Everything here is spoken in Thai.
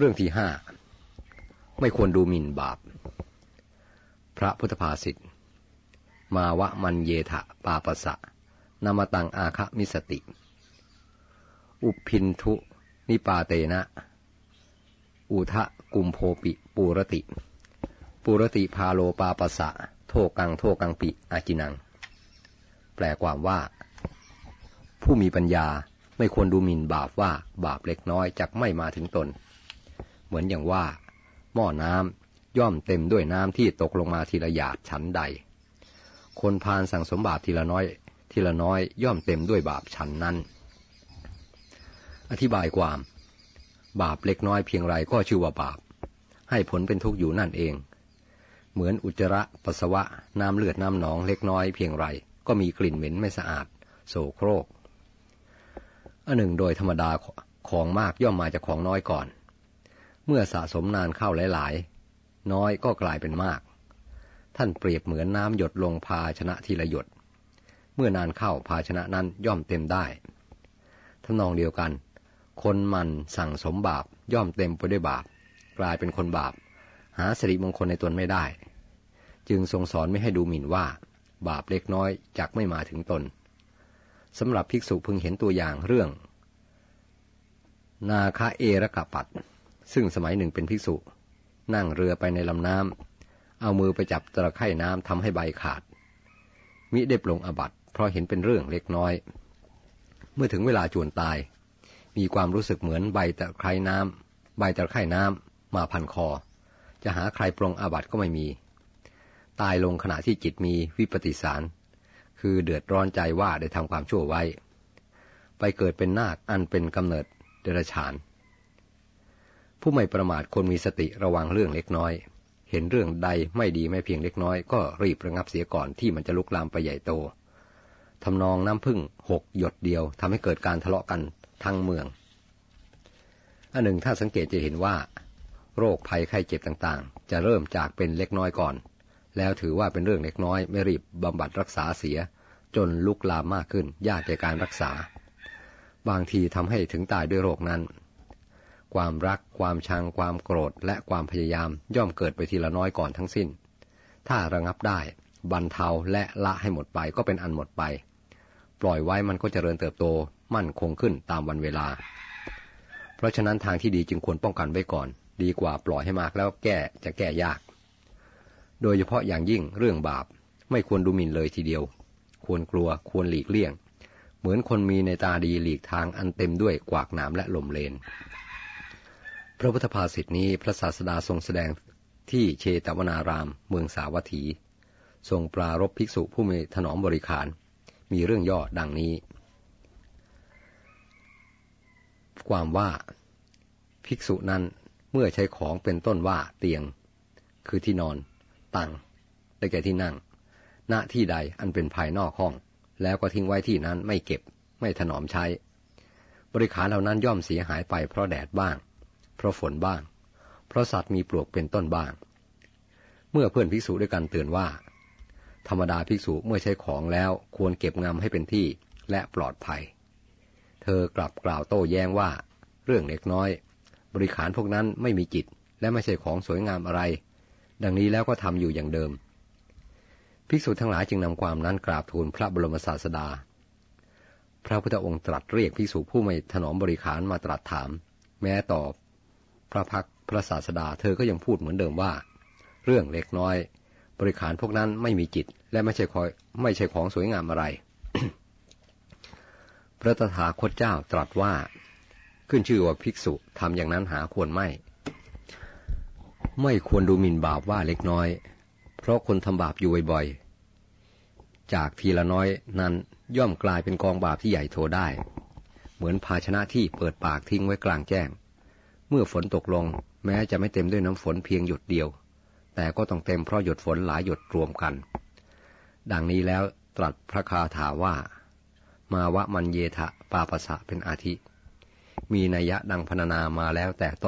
เรื่องที่ห้าไม่ควรดูหมิ่นบาป พระพุทธภาษิตมาวะมันเยทะปาปะสะนามตังอาคะมิสติ อุพินทุนิปาเตนะ อุทะกุมโพปิปูรติ ปูรติพาโลปาปะสะ โทกังโทกังปิอาจินัง แปลความว่า ผู้มีปัญญาไม่ควรดูหมิ่นบาปว่าบาปเล็กน้อยจะไม่มาถึงตน เหมือนอย่างว่า หม้อน้ำย่อมเต็มด้วยน้ำที่ตกลงมาทีละหยาดชั้นใด คนพานสั่งสมบาปทีละน้อย ทีละน้อยย่อมเต็มด้วยบาปชั้นนั้น อธิบายความ บาปเล็กน้อยเพียงไรก็ชื่อว่าบาป ให้ผลเป็นทุกข์อยู่นั่นเอง เหมือนอุจจาระปัสสาวะน้ำเลือดน้ำหนองเล็กน้อยเพียงไรก็มีกลิ่นเหม็นไม่สะอาด โสโครกอันหนึ่งโดยธรรมดาของมากย่อมมาจากของน้อยก่อน เมื่อสะสมนานเข้าหลายๆ น้อยก็กลายเป็นมาก ท่านเปรียบเหมือนน้ำหยดลงภาชนะทีละหยด เมื่อนานเข้าภาชนะนั้นย่อมเต็มได้ทำนองเดียวกัน คนมันสั่งสมบาปย่อมเต็มไปด้วยบาป กลายเป็นคนบาป หาสิริมงคลในตนไม่ได้ จึงทรงสอนไม่ให้ดูหมิ่นว่า บาปเล็กน้อยจักไม่มาถึงตนสำหรับภิกษุพึงเห็นตัวอย่างเรื่อง นาคาเอระกะปัด ซึ่งสมัยหนึ่งเป็นภิกษุ นั่งเรือไปในลำน้ำเอามือไปจับตะไคร่น้ำทำให้ใบขาด มิได้ปลงอบัตเพราะเห็นเป็นเรื่องเล็กน้อย เมื่อถึงเวลาจวนตาย มีความรู้สึกเหมือนใบตะไคร่น้ำใบตะไคร่น้ำมาพันคอ จะหาใครปลงอาบัตก็ไม่มี ตายลงขณะที่จิตมีวิปติสาร คือเดือดร้อนใจว่าได้ทำความชั่วไว้ ไปเกิดเป็นนาคอันเป็นกำเนิดเดรัจฉาน ผู้ไม่ประมาทคนมีสติระวังเรื่องเล็กน้อย เห็นเรื่องใดไม่ดีไม่เพียงเล็กน้อย ก็รีบระงับเสียก่อนที่มันจะลุกลามไปใหญ่โตทำนองน้ำพึ่งหกหยดเดียวทำให้เกิดการทะเลาะกันทั้งเมือง อันหนึ่งถ้าสังเกตจะเห็นว่า โรคภัยไข้เจ็บต่างๆ จะเริ่มจากเป็นเล็กน้อยก่อน แล้วถือว่าเป็นเรื่องเล็กน้อยไม่รีบบำบัดรักษาเสีย จนลุกลามมากขึ้นยากแก่การรักษา บางทีทำให้ถึงตายด้วยโรคนั้น ความรัก ความชัง ความโกรธ และความพยายามย่อมเกิดไปทีละน้อยก่อนทั้งสิ้น ถ้าระงับได้ บรรเทาและละให้หมดไปก็เป็นอันหมดไป ปล่อยไว้มันก็จเจริญเติบโตมั่นคงขึ้นตามวันเวลา เพราะฉะนั้นทางที่ดีจึงควรป้องกันไว้ก่อน ดีกว่าปล่อยให้มากแล้วแก้จะแก้ยาก โดยเฉพาะอย่างยิ่งเรื่องบาป ไม่ควรดูหมิ่นเลยทีเดียว ควรกลัวควรหลีกเลี่ยง เหมือนคนมีในตาดีหลีกทางอันเต็มด้วยกวากหนามและลมเลน พระพุทธภาษิตนี้พระศาสดาทรงแสดงที่เชตวนาราม เมืองสาวัตถี ทรงปรารบภิกษุผู้มีถนอมบริขาร มีเรื่องย่อดังนี้ ความว่าภิกษุนั้นเมื่อใช้ของเป็นต้นว่าเตียง คือที่นอน ตังได้แก่ที่นั่งณที่ใดอันเป็นภายนอกห้อง แล้วก็ทิ้งไว้ที่นั้นไม่เก็บ ไม่ถนอมใช้ บริขารเหล่านั้นย่อมเสียหายไปเพราะแดดบ้าง เพราะฝนบ้าง เพราะสัตว์มีปลวกเป็นต้นบ้าง เมื่อเพื่อนภิกษุด้วยกันเตือนว่า ธรรมดาภิกษุเมื่อใช้ของแล้วควรเก็บงำให้เป็นที่และปลอดภัย เธอกลับกล่าวโต้แย้งว่า เรื่องเล็กน้อย บริขารพวกนั้นไม่มีจิตและไม่ใช่ของสวยงามอะไร ดังนี้แล้วก็ทำอยู่อย่างเดิม ภิกษุทั้งหลายจึงนำความนั้นกราบทูลพระบรมศาสดา พระพุทธองค์ตรัสเรียกภิกษุผู้ไม่ถนอมบริขารมาตรัสถาม แม้ตอบ พระพักพระศาสดาเธอก็ยังพูดเหมือนเดิมว่า เรื่องเล็กน้อย บริขารพวกนั้นไม่มีจิต และไม่ใช่คอยไม่ใช่ของสวยงามอะไร พระตถาคตเจ้าตรัสว่า ขึ้นชื่อว่าภิกษุทำอย่างนั้นหาควรไม่ ไม่ควรดูหมิ่นบาปว่าเล็กน้อย เพราะคนทำบาปอยู่บ่อยๆจากทีละน้อยนั้นย่อมกลายเป็นกองบาปที่ใหญ่โตได้ เหมือนภาชนะที่เปิดปากทิ้งไว้กลางแจ้ง เมื่อฝนตกลง แม้จะไม่เต็มด้วยน้ำฝนเพียงหยดเดียว แต่ก็ต้องเต็มเพราะหยดฝนหลายหยดรวมกัน ดังนี้แล้วตรัสพระคาถาว่า มาวะมันเยทะปาปะสะเป็นอาทิ มีนัยยะดังพรรณนามาแล้วแต่ต้น